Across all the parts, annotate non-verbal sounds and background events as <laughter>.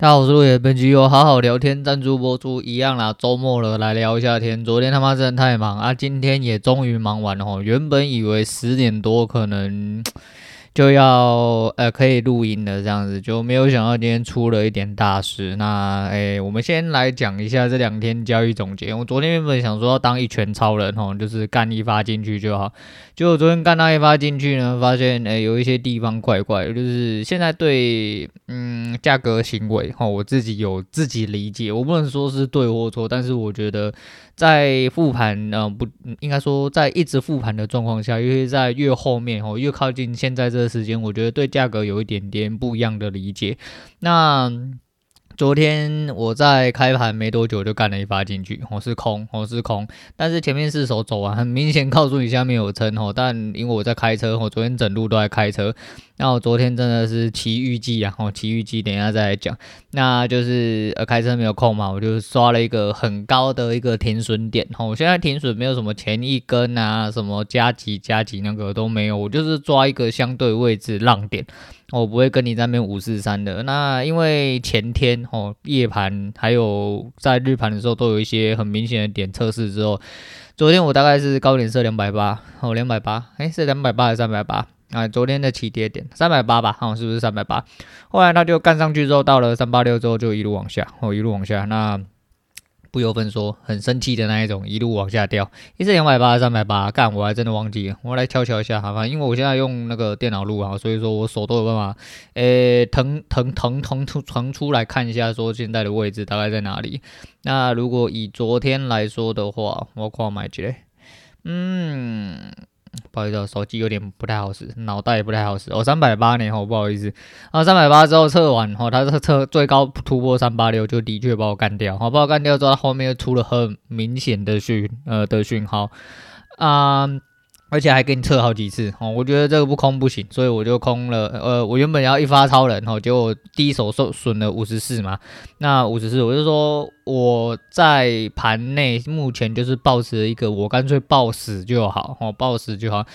大家好，我是路野，本期由好好聊天赞助播出一样啦，周末了，来聊一下天。昨天他妈真的太忙啊，今天也终于忙完了。原本以为十点多可能。就要呃可以录音的这样子，就没有想到今天出了一点大事。那诶，我们先来讲一下这两天交易总结。我昨天原本想说要当一拳超人吼，就是干一发进去就好。结果昨天干那一发进去呢，发现诶有一些地方怪怪的，就是现在对嗯价格行为吼，我自己有自己理解，我不能说是对或错，但是我觉得。在复盘，呃，不，应该说在一直复盘的状况下，尤其在越后面哦，越靠近现在这个时间，我觉得对价格有一点点不一样的理解。那。昨天我在开盘没多久就干了一发进去，我是空，我是空，但是前面四手走完，很明显告诉你下面有撑哦。但因为我在开车，我昨天整路都在开车，那我昨天真的是奇遇记啊，哦，奇遇记，等一下再来讲。那就是呃开车没有空嘛，我就刷了一个很高的一个停损点，哦，我现在停损没有什么前一根啊，什么加急加急那个都没有，我就是抓一个相对位置浪点。我不会跟你在那边五四三的，那因为前天哦夜盘还有在日盘的时候都有一些很明显的点测试之后，昨天我大概是高点设两百八哦两百八，诶是两百八还是三百八啊？昨天的起跌点三百八吧，哦是不是三百八？后来它就干上去之后，到了三八六之后就一路往下，哦一路往下那。不由分说，很生气的那一种，一路往下掉，一次两百八，三百八，干，我还真的忘记了，我来瞧瞧一下，好吧，因为我现在用那个电脑录啊，所以说我手都有办法，诶，腾腾腾腾出腾出来看一下，说现在的位置大概在哪里。那如果以昨天来说的话，我靠买几嘞？嗯。不好意思，手机有点不太好使，脑袋也不太好使。我，三百八年后，不好意思。啊，三百八之后测完，哦，它这测最高突破三八六，就的确把我干掉。好，把我干掉之后，后面又出了很明显的讯，呃的讯号，啊。而且还给你测好几次哦，我觉得这个不空不行，所以我就空了。呃，我原本要一发超人哦，结果第一手受损了五十四嘛。那五十四，我就说我在盘内目前就是抱持一个，我干脆抱死就好哦，抱死就好。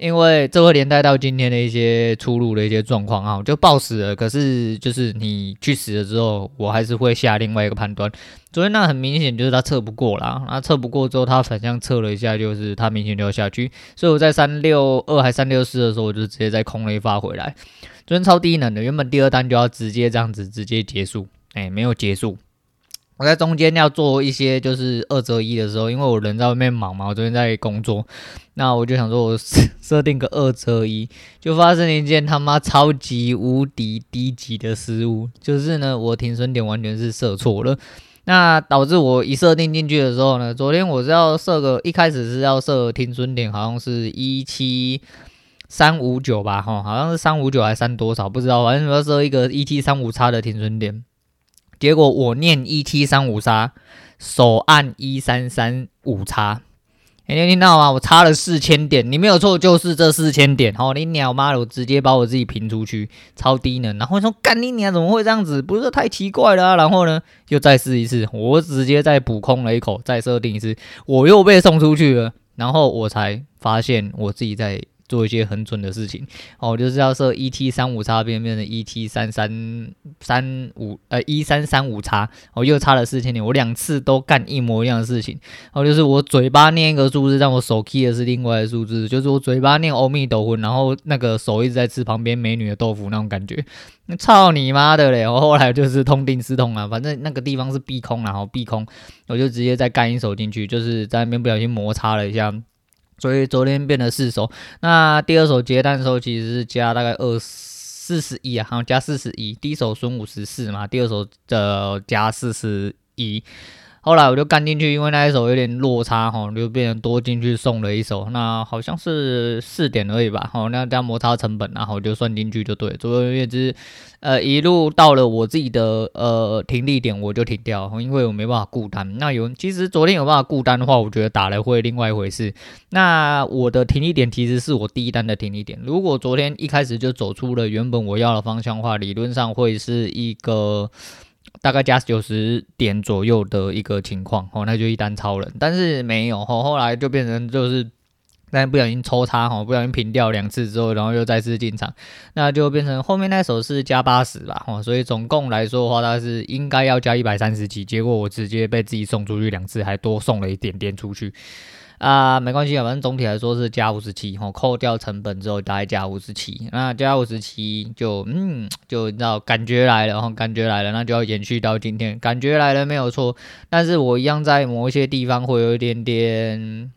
因为这会连带到今天的一些出入的一些状况啊，就抱死了。可是就是你去死了之后，我还是会下另外一个判断。昨天那很明显就是他测不过啦，那测不过之后，他反向测了一下，就是他明显就要下去。所以我在三六二还三六四的时候，我就直接再空了一发回来。昨天超低能的，原本第二单就要直接这样子直接结束，哎，没有结束。我在中间要做一些就是二择一的时候，因为我人在外面忙嘛，我昨天在工作，那我就想说我设 <laughs> 定个二择一，就发生了一件他妈超级无敌低级的失误，就是呢我停损点完全是设错了，那导致我一设定进去的时候呢，昨天我是要设个一开始是要设停损点，好像是一七三五九吧，哈，好像是三五九还是三多少不知道，反正我要设一个一七三五叉的停损点。结果我念一七三五叉，手按一三三五叉，哎，你听到吗？我差了四千点，你没有错，就是这四千点。好，你鸟妈的，我直接把我自己平出去，超低能。然后说干你娘，怎么会这样子？不是太奇怪了？然后呢，又再试一次，我直接再补空了一口，再设定一次，我又被送出去了。然后我才发现我自己在。做一些很蠢的事情哦，就是要设一 T 三五叉变变成一 T 三三三五呃一三三五叉，哦又差了四千点，我两次都干一模一样的事情，哦就是我嘴巴念一个数字，让我手 key 的是另外的数字，就是我嘴巴念欧米斗魂，然后那个手一直在吃旁边美女的豆腐那种感觉，操你妈的嘞！我后来就是痛定思痛啊，反正那个地方是避空，然后避空，我就直接再干一手进去，就是在那边不小心摩擦了一下。所以昨天变了四手，那第二手接单的时候其实是加大概二四十一啊，好像加四十一，第一手损五十四嘛，第二手的加四十一。后来我就干进去，因为那一手有点落差哈，就变成多进去送了一手，那好像是四点而已吧，好，那这样摩擦成本，然后我就算进去就对。左右月之，呃，一路到了我自己的呃停利点，我就停掉，因为我没办法顾单。那有其实昨天有办法顾单的话，我觉得打来会另外一回事。那我的停利点其实是我第一单的停利点。如果昨天一开始就走出了原本我要的方向的话，理论上会是一个。大概加九十点左右的一个情况，哦，那就一单超人，但是没有，后后来就变成就是但不小心抽插哈，不小心平掉两次之后，然后又再次进场，那就变成后面那手是加八十吧，哈，所以总共来说的话，它是应该要加一百三十几，结果我直接被自己送出去两次，还多送了一点点出去，啊，没关系啊，反正总体来说是加五十七，哈，扣掉成本之后大概加五十七，那加五十七就嗯，就你知道感觉来了，哈，感觉来了，那就要延续到今天，感觉来了没有错，但是我一样在某一些地方会有一点点。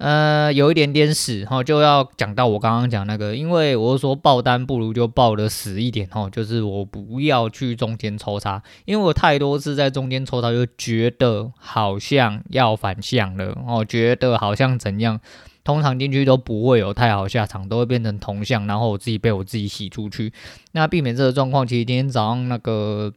呃，有一点点死哈，就要讲到我刚刚讲那个，因为我是说爆单不如就爆的死一点哈，就是我不要去中间抽插，因为我太多次在中间抽插就觉得好像要反向了哦，觉得好像怎样，通常进去都不会有太好下场，都会变成同向，然后我自己被我自己洗出去。那避免这个状况，其实今天早上那个。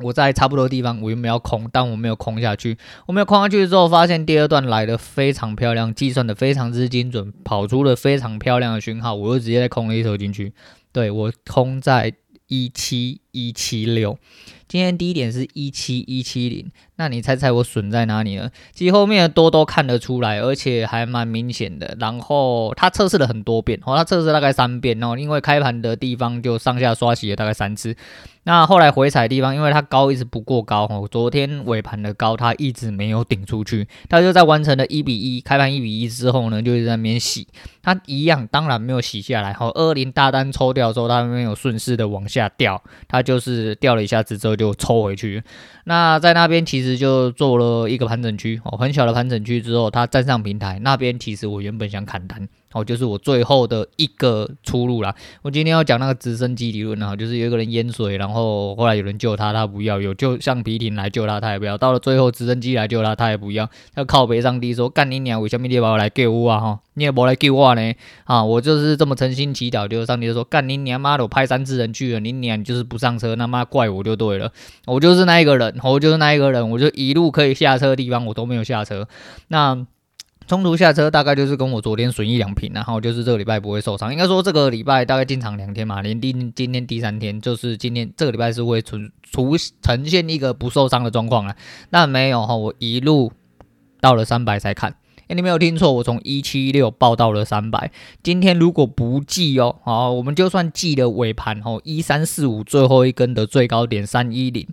我在差不多地方，我又没有空，但我没有空下去。我没有空下去之后，发现第二段来的非常漂亮，计算的非常之精准，跑出了非常漂亮的讯号，我又直接再空了一头进去。对，我空在一七一七六。今天第一点是一七一七零，那你猜猜我损在哪里呢？其实后面的多都看得出来，而且还蛮明显的。然后他测试了很多遍，哦，他测试大概三遍哦，因为开盘的地方就上下刷洗了大概三次。那后来回踩的地方，因为它高一直不过高哦，昨天尾盘的高它一直没有顶出去，它就在完成了一比一开盘一比一之后呢，就在那边洗，它一样当然没有洗下来。哈，二零大单抽掉之后，它没有顺势的往下掉，它就是掉了一下子之后就抽回去。那在那边其实就做了一个盘整区哦，很小的盘整区之后，它站上平台那边，其实我原本想砍单。哦，就是我最后的一个出路啦。我今天要讲那个直升机理论啊，就是有一个人淹水，然后后来有人救他，他不要；有救橡皮艇来救他，他也不要。到了最后，直升机来救他，他也不要。他靠北上帝说：“干你娘！为什么你把我来救我啊？哈，你也不来救我呢？啊，我就是这么诚心祈祷，就是上帝说：干你娘妈的！我派三次人去了，你娘就是不上车，那妈怪我就对了。我就是那一个人，我就是那一个人，我就一路可以下车的地方我都没有下车。那。中途下车大概就是跟我昨天损益两瓶，然后就是这个礼拜不会受伤。应该说这个礼拜大概进场两天嘛，连第今天第三天，就是今天这个礼拜是会存出呈现一个不受伤的状况啊。那没有哈，我一路到了三百才看。哎，你没有听错，我从一七六报到了三百。今天如果不记哦，好，我们就算记了尾盘哦，一三四五最后一根的最高点三一零。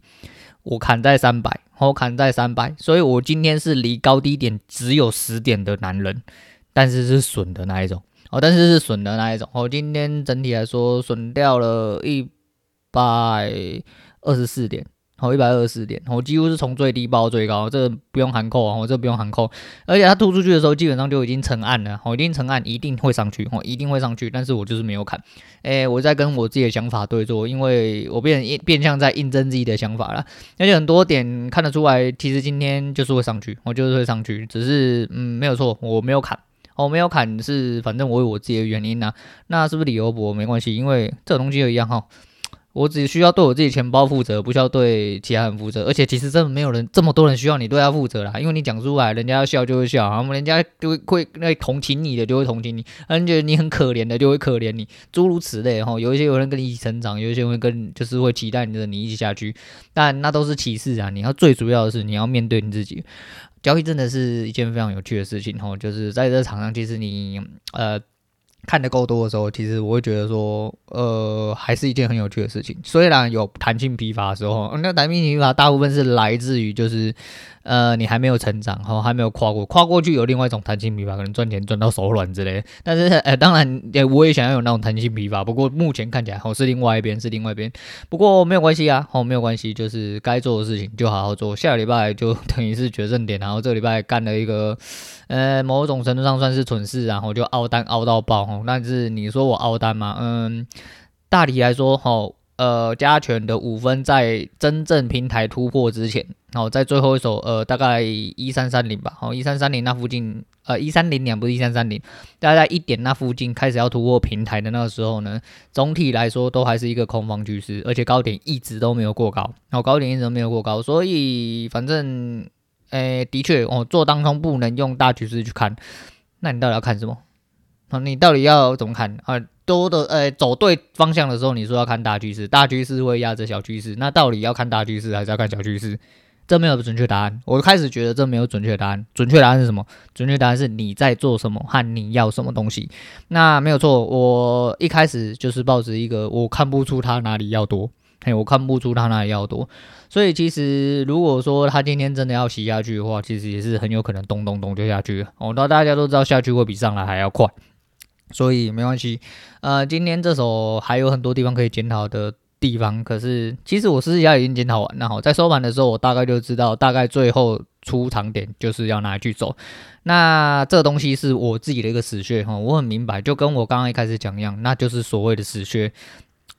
我砍在三百，我砍在三百，所以我今天是离高低点只有十点的男人，但是是损的那一种哦，但是是损的那一种。我今天整体来说损掉了一百二十四点。好，一百二十四点，我几乎是从最低报到最高，这个不用含扣啊，我这不用含扣，而且它吐出去的时候基本上就已经成案了，我一定成案，一定会上去，我一定会上去，但是我就是没有砍，诶，我在跟我自己的想法对坐，因为我变变相在印证自己的想法了，而且很多点看得出来，其实今天就是会上去，我就是会上去，只是嗯没有错，我没有砍，我没有砍是反正我有我自己的原因呐，那是不是理由不没关系，因为这种东西又一样哈。我只需要对我自己钱包负责，不需要对其他人负责。而且其实真的没有人这么多人需要你对他负责啦，因为你讲出来，人家要笑就会笑，然后人家就会会那同情你的就会同情你，人觉得你很可怜的就会可怜你，诸如此类哈。有一些有人跟你一起成长，有一些人会跟就是会期待你的你一起下去，但那都是其次啊。你要最主要的是你要面对你自己。交易真的是一件非常有趣的事情哈，就是在这场上，其实你呃。看得够多的时候，其实我会觉得说，呃，还是一件很有趣的事情。虽然有弹性疲乏的时候，那弹性疲乏大部分是来自于就是。呃，你还没有成长，哈，还没有跨过，跨过去有另外一种弹性疲乏，可能赚钱赚到手软之类。但是，呃，当然，也我也想要有那种弹性疲乏，不过目前看起来，哦，是另外一边，是另外一边。不过没有关系啊，哦，没有关系，就是该做的事情就好好做。下个礼拜就等于是决胜点，然后这个礼拜干了一个，呃，某种程度上算是蠢事，然后就凹单凹到爆，哦。但是你说我凹单吗？嗯，大体来说，哈。呃，加权的五分在真正平台突破之前，好，在最后一手，呃，大概一三三零吧，好，一三三零那附近，呃，一三零两不是一三三零，大概在一点那附近开始要突破平台的那个时候呢，总体来说都还是一个空方趋势，而且高点一直都没有过高，然后高点一直都没有过高，所以反正，诶，的确，哦，做当中不能用大趋势去看，那你到底要看什么？你到底要怎么看啊？多的，呃，走对方向的时候，你说要看大趋势，大趋势会压着小趋势，那到底要看大趋势还是要看小趋势？这没有准确答案。我开始觉得这没有准确答案。准确答案是什么？准确答案是你在做什么和你要什么东西。那没有错，我一开始就是抱着一个我看不出他哪里要多，嘿，我看不出他哪里要多。所以其实如果说他今天真的要洗下去的话，其实也是很有可能咚咚咚就下去了。哦，那大家都知道下去会比上来还要快，所以没关系。呃，今天这首还有很多地方可以检讨的。地方，可是其实我私底下已经检讨完了哈，在收盘的时候，我大概就知道，大概最后出场点就是要拿去走。那这东西是我自己的一个死穴哈，我很明白，就跟我刚刚一开始讲一样，那就是所谓的死穴。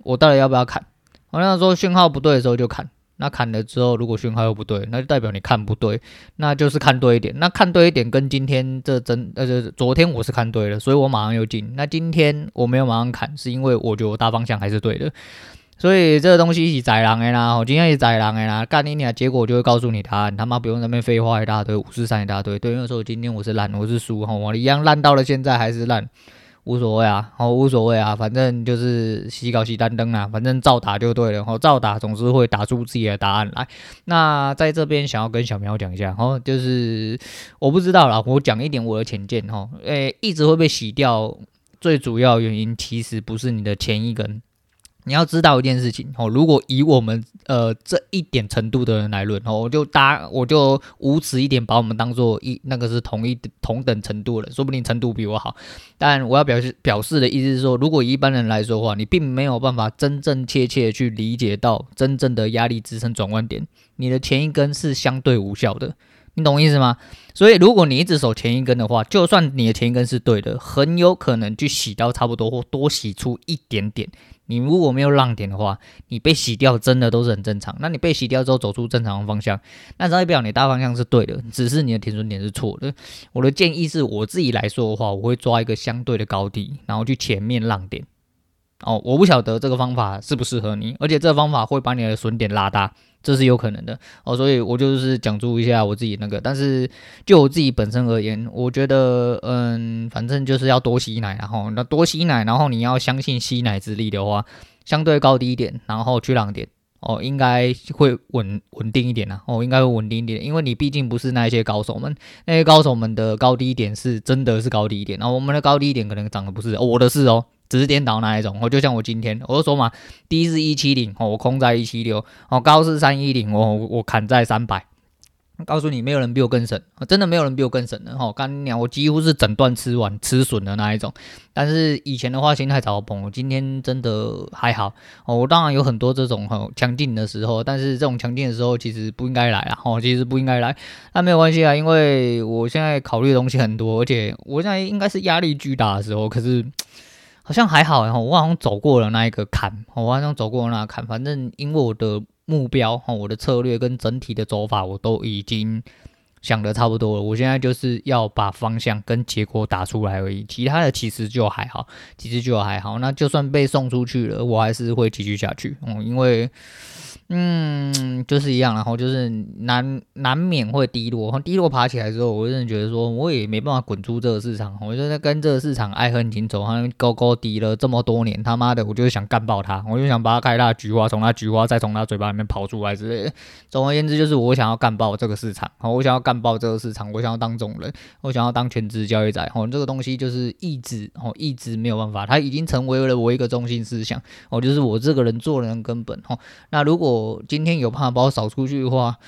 我到底要不要砍？我那时候讯号不对的时候就砍，那砍了之后，如果讯号又不对，那就代表你看不对，那就是看对一点。那看对一点跟今天这真呃，昨天我是看对了，所以我马上又进。那今天我没有马上砍，是因为我觉得我大方向还是对的。所以这个东西是宰狼的啦，我今天是宰狼的啦，干你俩！结果就会告诉你答案，他妈不用在那边废话一大堆，五四三一大堆。对，因为说今天我是烂，我是输哈，我一样烂到了现在还是烂，无所谓啊，哦无所谓啊，反正就是洗稿洗单灯啊，反正照打就对了，哦照打总是会打出自己的答案来。那在这边想要跟小苗讲一下，哦就是我不知道啦，我讲一点我的浅见哦，诶一直会被洗掉，最主要原因其实不是你的前一根。你要知道一件事情哦，如果以我们呃这一点程度的人来论哦，我就搭我就无耻一点，把我们当做一那个是同一同等程度的，说不定程度比我好。但我要表示表示的意思是说，如果一般人来说的话，你并没有办法真正切切去理解到真正的压力支撑转弯点，你的前一根是相对无效的。你懂我意思吗？所以如果你一直守前一根的话，就算你的前一根是对的，很有可能去洗到差不多或多洗出一点点。你如果没有浪点的话，你被洗掉真的都是很正常。那你被洗掉之后走出正常的方向，那代表你大方向是对的，只是你的停损点是错的。我的建议是我自己来说的话，我会抓一个相对的高低，然后去前面浪点。哦，我不晓得这个方法适不适合你，而且这个方法会把你的损点拉大。这是有可能的哦，所以我就是讲述一下我自己那个，但是就我自己本身而言，我觉得，嗯，反正就是要多吸奶，然后那多吸奶，然后你要相信吸奶之力的话，相对高低一点，然后去浪点，哦，应该会稳稳定一点呐，哦，应该会稳定一点，因为你毕竟不是那些高手们，那些高手们的高低点是真的是高低点，然后我们的高低点可能涨的不是我的是哦。只是颠倒那一种，我就像我今天，我就说嘛，低是一七零，我空在一七六，哦，高是三一零，我我砍在三百。告诉你，没有人比我更省，真的没有人比我更省的哈。刚讲我几乎是整段吃完吃损的那一种，但是以前的话心态早崩，我今天真的还好哦。我当然有很多这种很强劲的时候，但是这种强劲的时候其实不应该来啊，哦，其实不应该来，但没有关系啊，因为我现在考虑的东西很多，而且我现在应该是压力巨大的时候，可是。好像还好，然后我好像走过了那一个坎，我好像走过了那坎。反正因为我的目标哈，我的策略跟整体的走法，我都已经想的差不多了。我现在就是要把方向跟结果打出来而已，其他的其实就还好，其实就还好。那就算被送出去了，我还是会继续下去，嗯，因为。嗯，就是一样，然后就是难难免会低落，低落爬起来之后，我真的觉得说，我也没办法滚出这个市场，我就在跟这个市场爱恨情仇，好高高低了这么多年，他妈的，我就是想干爆他，我就想把他开大菊花，从他菊花再从他嘴巴里面跑出来之类的。总而言之，就是我想要干爆这个市场，我想要干爆这个市场，我想要当种人，我想要当全职交易仔，哦，这个东西就是一直哦，一直没有办法，它已经成为了我一个中心思想，哦，就是我这个人做人根本，哦，那如果。我今天有怕把我扫出去的话，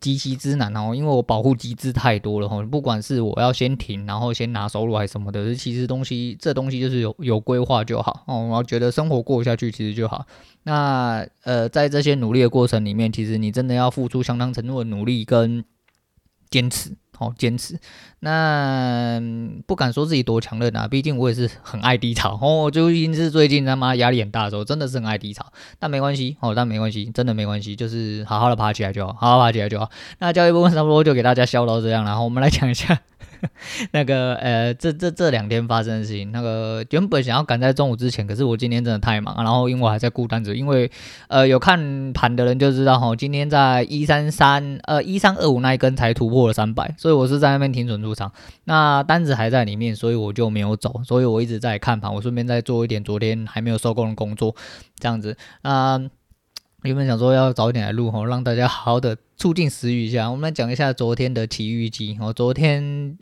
极其之难哦，因为我保护机制太多了哈。不管是我要先停，然后先拿收入还是什么的，其实东西这东西就是有有规划就好哦。我觉得生活过下去其实就好。那呃，在这些努力的过程里面，其实你真的要付出相当程度的努力跟坚持。好坚持，那不敢说自己多强韧啊，毕竟我也是很爱低潮哦。究竟是最近他妈压力很大的时候，真的是很爱低潮，但没关系哦，但没关系，真的没关系，就是好好的爬起来就好，好爬起来就好。那教育部分差不多就给大家笑到这样，然后我们来讲一下。<laughs> 那个呃，这这这两天发生的事情，那个原本想要赶在中午之前，可是我今天真的太忙，然后因为我还在顾单子，因为呃有看盘的人就知道哈，今天在一三三呃一三二五那一根才突破了三百，所以我是在那边停损入场，那单子还在里面，所以我就没有走，所以我一直在看盘，我顺便再做一点昨天还没有收工的工作，这样子啊。呃原本想说要早一点来录吼，让大家好好的促进食欲一下。我们来讲一下昨天的奇遇记。我昨天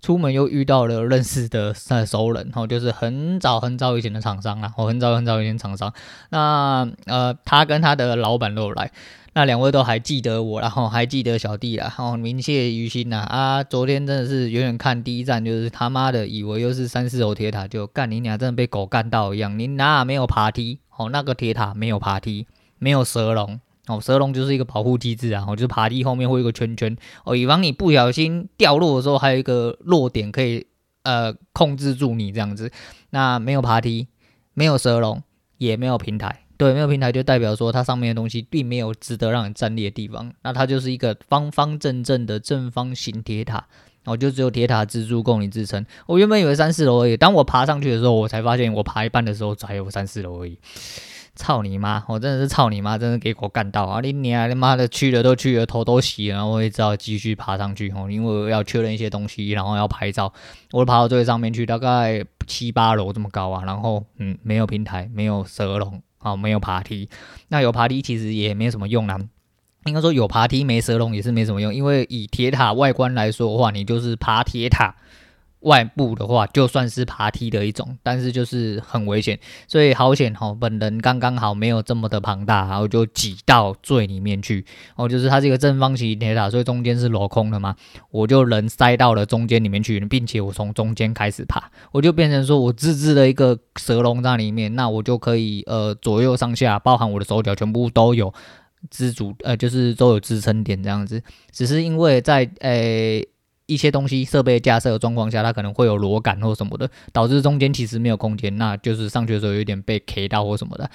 出门又遇到了认识的熟人，吼，就是很早很早以前的厂商啦，我很早很早以前厂商。那呃，他跟他的老板都有来，那两位都还记得我，然后还记得小弟啦，吼，铭谢于心呐。啊，昨天真的是远远看第一站，就是他妈的以为又是三四楼铁塔，就干你俩真的被狗干到一样，你哪没有爬梯？哦，那个铁塔没有爬梯。没有蛇笼哦，蛇笼就是一个保护机制啊，哦，就是爬梯后面会有一个圈圈哦，以防你不小心掉落的时候，还有一个落点可以呃控制住你这样子。那没有爬梯，没有蛇笼，也没有平台，对，没有平台就代表说它上面的东西并没有值得让你站立的地方。那它就是一个方方正正的正方形铁塔，哦，就只有铁塔支柱供你支撑。我原本以为三四楼而已，当我爬上去的时候，我才发现我爬一半的时候才有三四楼而已。操你妈！我真的是操你妈！真的给我干到啊！你娘他妈的去了都去了，头都洗了，然后我也只好继续爬上去哦，因为我要确认一些东西，然后要拍照。我爬到最上面去，大概七八楼这么高啊。然后嗯，没有平台，没有蛇笼，哦，没有爬梯。那有爬梯其实也没什么用啦。应该说有爬梯没蛇笼也是没什么用，因为以铁塔外观来说的话，你就是爬铁塔。外部的话，就算是爬梯的一种，但是就是很危险，所以好险哈，本人刚刚好没有这么的庞大，然后就挤到最里面去。哦，就是它是一个正方形铁塔，所以中间是镂空的嘛，我就人塞到了中间里面去，并且我从中间开始爬，我就变成说我自制了一个蛇笼在里面，那我就可以呃左右上下，包含我的手脚全部都有支足，呃，就是都有支撑点这样子，只是因为在诶。呃一些东西设备架设的状况下，它可能会有螺杆或什么的，导致中间其实没有空间，那就是上去的时候有点被 K 到或什么的。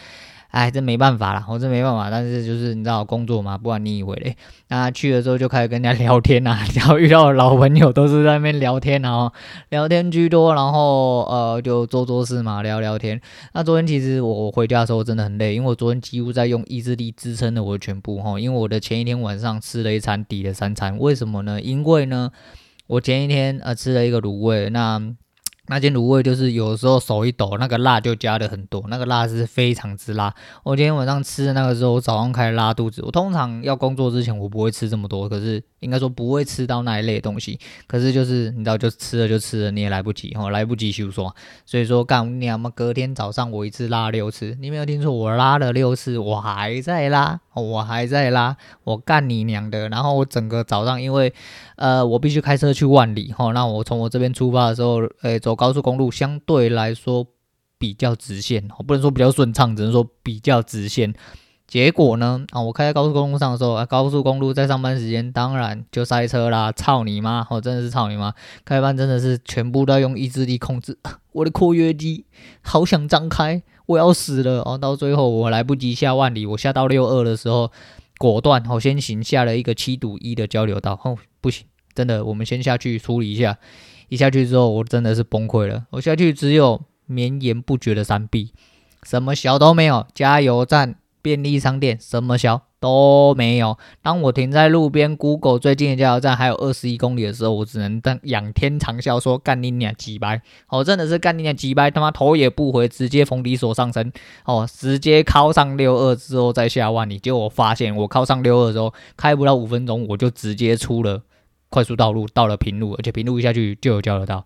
哎，这没办法啦，我这没办法。但是就是你知道工作嘛，不然你以为嘞？那去了之后就开始跟人家聊天啊，<laughs> 然后遇到老朋友都是在那边聊天，然后聊天居多，然后呃就做做事嘛，聊聊天。那昨天其实我回家的时候真的很累，因为我昨天几乎在用意志力支撑了我的全部哈，因为我的前一天晚上吃了一餐抵了三餐，为什么呢？因为呢。我前一天呃吃了一个卤味，那那间卤味就是有时候手一抖，那个辣就加的很多，那个辣是非常之辣。我今天晚上吃的那个时候，我早上开始拉肚子。我通常要工作之前我不会吃这么多，可是应该说不会吃到那一类东西。可是就是你知道，就吃了就吃了，你也来不及哦，来不及收拾。所以说干你妈隔天早上我一次拉六次，你没有听错，我拉了六次，我还在拉。我还在拉，我干你娘的！然后我整个早上，因为呃，我必须开车去万里哈。那我从我这边出发的时候，诶、走高速公路相对来说比较直线，我不能说比较顺畅，只能说比较直线。结果呢，啊，我开在高速公路上的时候，啊，高速公路在上班时间当然就塞车啦！操你妈！我真的是操你妈！开班真的是全部都要用意志力控制，<laughs> 我的括约肌好想张开。我要死了哦！到最后我来不及下万里，我下到六二的时候，果断我先行下了一个七堵一的交流道。哦，不行，真的，我们先下去处理一下。一下去之后，我真的是崩溃了。我下去只有绵延不绝的山壁，什么小都没有，加油站、便利商店，什么销。都没有。当我停在路边，Google 最近的加油站还有二十一公里的时候，我只能当仰天长啸说：“干你娘几掰！”哦，真的是干你娘几掰！他妈头也不回，直接逢低锁上升，哦，直接靠上六二之后再下万里。结果我发现，我靠上六二之后，开不到五分钟，我就直接出了快速道路，到了平路，而且平路一下去就有交流道。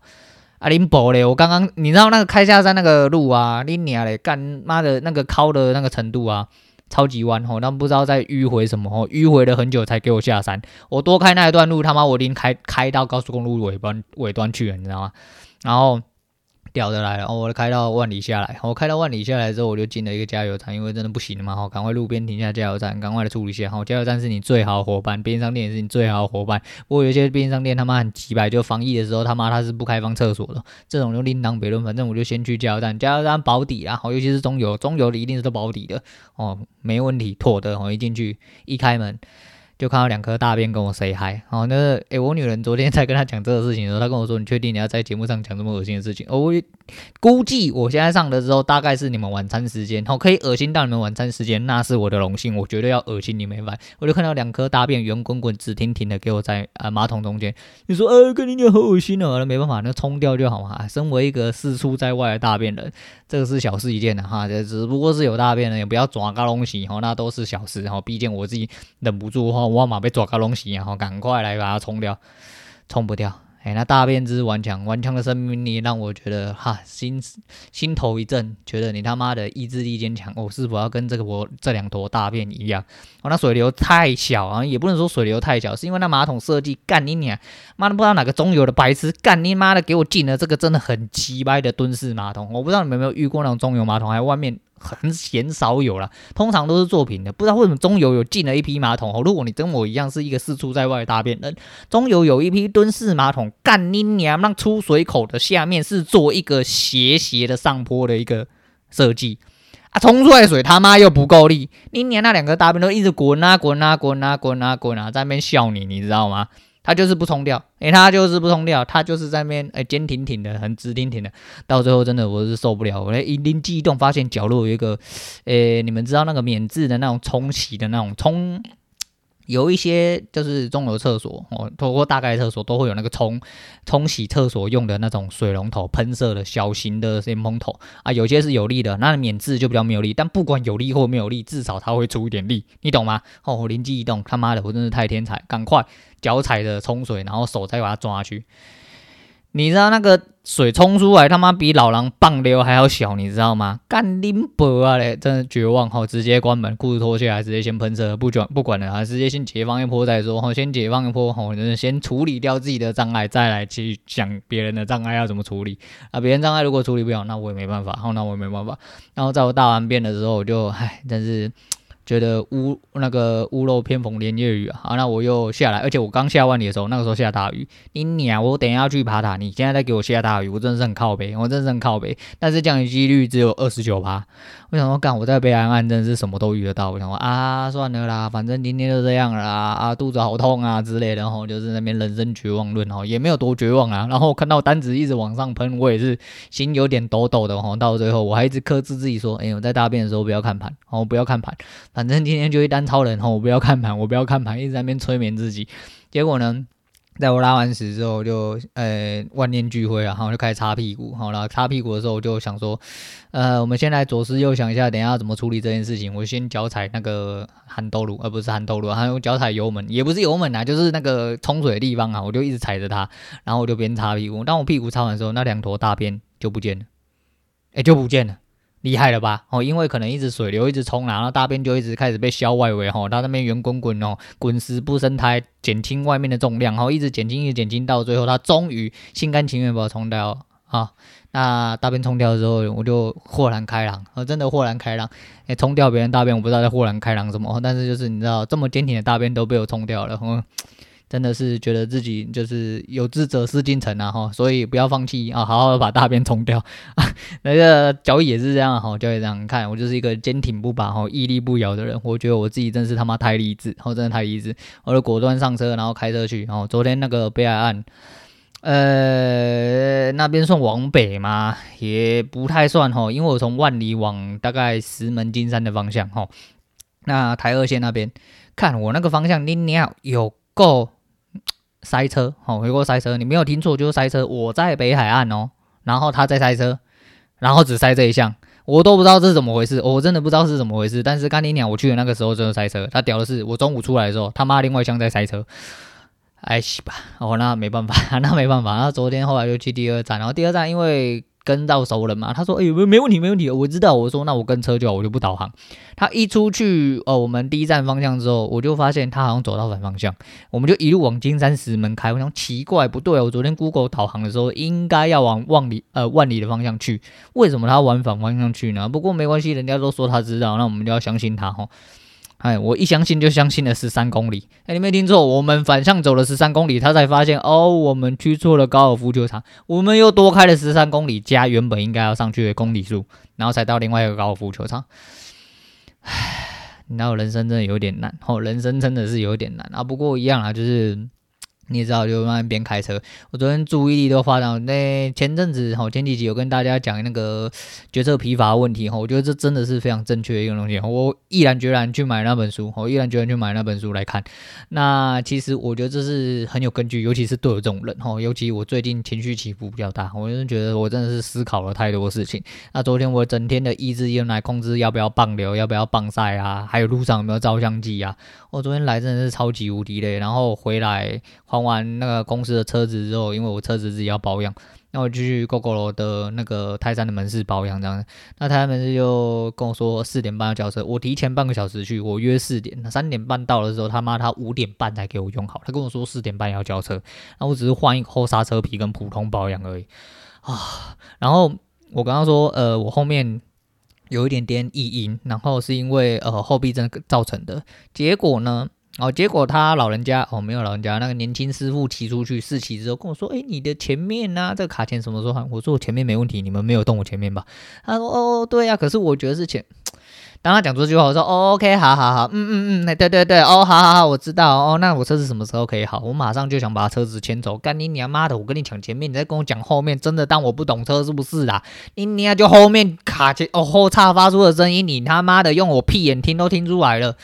啊，林博嘞，我刚刚你知道那个开下山那个路啊，你娘嘞，干妈的那个靠的那个程度啊！超级弯吼，但不知道在迂回什么吼，迂回了很久才给我下山。我多开那一段路，他妈我已经开开到高速公路尾端尾端去了，你知道吗？然后。屌的来了，哦我开到万里下来，我开到万里下来之后，我就进了一个加油站，因为真的不行了嘛，好，赶快路边停下加油站，赶快的处理一下。好，加油站是你最好的伙伴，便利商店也是你最好的伙伴。不过有些便利商店他妈很奇葩，就防疫的时候他妈他是不开放厕所的，这种就另当别论。反正我就先去加油站，加油站保底啦，好，尤其是中油，中油的一定是都保底的哦，没问题，妥的。我一进去一开门。就看到两颗大便跟我 say hi，哦，那个，哎，我女人昨天才跟她讲这个事情的时候，她跟我说：“你确定你要在节目上讲这么恶心的事情？”哦，估计我现在上的时候大概是你们晚餐时间，哦，可以恶心到你们晚餐时间，那是我的荣幸，我绝对要恶心你们一番。我就看到两颗大便圆滚滚、直挺挺的给我在啊马桶中间，你说，呃，跟你讲好恶心哦，那没办法，那冲掉就好嘛。身为一个四处在外的大便人，这个是小事一件的哈，这只不过是有大便的，也不要抓个东西，哦，那都是小事，哈，毕竟我自己忍不住我马被抓个东西，然后赶快来把它冲掉，冲不掉。哎，那大便之顽强，顽强的生命力让我觉得哈心心头一震，觉得你他妈的意志力坚强。我、是否要跟这个我这两坨大便一样？哦，那水流太小啊，也不能说水流太小，是因为那马桶设计干你娘，妈的不知道哪个中游的白痴干你妈的给我进了这个真的很鸡掰的蹲式马桶。我不知道你们有没有遇过那种中游马桶，还有外面。很鲜少有了，通常都是作品的。不知道为什么中游有进了一批马桶哦。如果你跟我一样是一个四处在外的大便人，中游有一批蹲式马桶，干你娘！让出水口的下面是做一个斜斜的上坡的一个设计啊，冲出来水他妈又不够力，你娘那两个大便都一直滚啊滚啊滚啊滚啊滚啊，在那边笑你，你知道吗？他就是不冲掉，诶、他就是不冲掉，他就是在那边诶，坚挺挺的，很直挺挺的，到最后真的我是受不了，我一灵机一动，发现角落有一个，诶、你们知道那个免治的那种冲洗的那种冲。有一些就是中流厕所哦，包括大概厕所都会有那个冲冲洗厕所用的那种水龙头喷射的小型的莲蓬头啊，有些是有力的，那免治就比较没有力。但不管有力或没有力，至少它会出一点力，你懂吗？哦，我灵机一动，他妈的，我真是太天才，赶快脚踩着冲水，然后手再把它抓下去。你知道那个水冲出来，他妈比老狼棒溜还要小，你知道吗？干拎波啊嘞，真的绝望哈！直接关门，裤子脱下来，直接先喷射，不管不管了啊！直接先解放一波再说哈，先解放一波哈，就是先处理掉自己的障碍，再来去想别人的障碍要怎么处理啊！别人障碍如果处理不了，那我也没办法，好，那我也没办法。然后在我大完便的时候，我就唉，真是。觉得屋那个屋漏偏逢连夜雨啊，好，那我又下来，而且我刚下万里的时候，那个时候下大雨。你娘，我等一下要去爬塔，你现在在给我下大雨，我真的是很靠北，我真的是很靠北。但是降雨几率只有二十九趴。我想说，干我在北海岸真的是什么都遇得到。我想说啊，算了啦，反正今天就这样啦，啊，肚子好痛啊之类的，然后就是那边人生绝望论哈，也没有多绝望啊。然后看到单子一直往上喷，我也是心有点抖抖的哈。到最后我还一直克制自己说，哎，我在大便的时候不要看盘，哦，不要看盘，反正今天就一单超人哈，我不要看盘，我不要看盘，一直在那边催眠自己。结果呢？在我拉完屎之后就，就呃万念俱灰啊，然后就开始擦屁股。好了，擦屁股的时候我就想说，呃，我们先来左思右想一下，等下要怎么处理这件事情。我先脚踩那个喊兜炉，而不是喊兜炉，还有脚踩油门，也不是油门啊，就是那个冲水的地方啊，我就一直踩着它，然后我就边擦屁股。当我屁股擦完的时候，那两坨大便就不见了，哎，就不见了。厉害了吧？哦，因为可能一直水流一直冲，然后大便就一直开始被消外围，哈，它那边圆滚滚哦，滚石不生苔，减轻外面的重量，哈，一直减轻，一直减轻，到最后它终于心甘情愿把它冲掉，啊，那大便冲掉之后，我就豁然开朗，我真的豁然开朗，哎，冲掉别人大便，我不知道在豁然开朗什么，但是就是你知道，这么坚挺的大便都被我冲掉了，嗯。真的是觉得自己就是有志者事竟成啊哈，所以不要放弃啊，好好的把大便冲掉啊。<laughs> 那个交易也是这样哈，交易这样看，我就是一个坚挺不拔哈、屹立不摇的人。我觉得我自己真是他妈太励志，我真的太励志，我就果断上车，然后开车去。然后昨天那个北海岸，呃，那边算往北吗？也不太算哈，因为我从万里往大概石门金山的方向哈，那台二线那边看我那个方向，你你要有够。塞车，好，回过塞车，你没有听错，就是塞车。我在北海岸哦，然后他在塞车，然后只塞这一项，我都不知道这是怎么回事，我真的不知道是怎么回事。但是干你娘，我去的那个时候真的塞车，他屌的是我中午出来的时候，他妈另外一项在塞车，哎西吧，哦，那没办法，<laughs> 那没办法，那昨天后来又去第二站，然后第二站因为。跟到熟人嘛，他说：“哎、没没问题，没问题，我知道。”我说：“那我跟车就好，我就不导航。”他一出去哦，我们第一站方向之后，我就发现他好像走到反方向，我们就一路往金山石门开。我想奇怪，不对，我昨天 Google 导航的时候应该要往万里呃万里的方向去，为什么他往反方向去呢？不过没关系，人家都说他知道，那我们就要相信他哈。哎，我一相信就相信了十三公里。哎，你没听错，我们反向走了十三公里，他才发现哦，我们去错了高尔夫球场，我们又多开了十三公里加原本应该要上去的公里数，然后才到另外一个高尔夫球场。唉，然后人生真的有点难，哦，人生真的是有点难啊。不过一样啊，就是。你也知道，就慢慢边开车。我昨天注意力都发到那前阵子哈，前几集有跟大家讲那个决策疲乏问题哈，我觉得这真的是非常正确的一个东西。我毅然决然去买那本书，我毅然决然去买那本书来看。那其实我觉得这是很有根据，尤其是对我这种人哈，尤其我最近情绪起伏比较大，我就觉得我真的是思考了太多事情。那昨天我整天的意志用来控制要不要棒流，要不要棒晒啊，还有路上有没有照相机啊。我昨天来真的是超级无敌累，然后回来。换完那个公司的车子之后，因为我车子自己要保养，那我就去 Gogoro 的那个泰山的门市保养这样。那泰山门市就跟我说四点半要交车，我提前半个小时去，我约四点，三点半到的时候，他妈他五点半才给我用好。他跟我说四点半要交车，那我只是换一个后刹车皮跟普通保养而已啊。然后我刚刚说，呃，我后面有一点点异音，然后是因为呃后避震造成的，结果呢？哦，结果他老人家哦，没有老人家，那个年轻师傅骑出去试骑之后跟我说：“诶，你的前面呢、这个卡钳什么时候换？”我说：“我前面没问题，你们没有动我前面吧？”他说：“哦，对呀、啊，可是我觉得是前。”当他讲出这句话，我说、哦、：“OK，好好好，嗯嗯嗯，对对对，哦，好好好，我知道哦。那我车子什么时候可以好？我马上就想把车子牵走。干你娘妈的！我跟你抢前面，你在跟我讲后面，真的当我不懂车是不是啦？你娘就后面卡钳哦后叉发出的声音，你他妈的用我屁眼听都听出来了。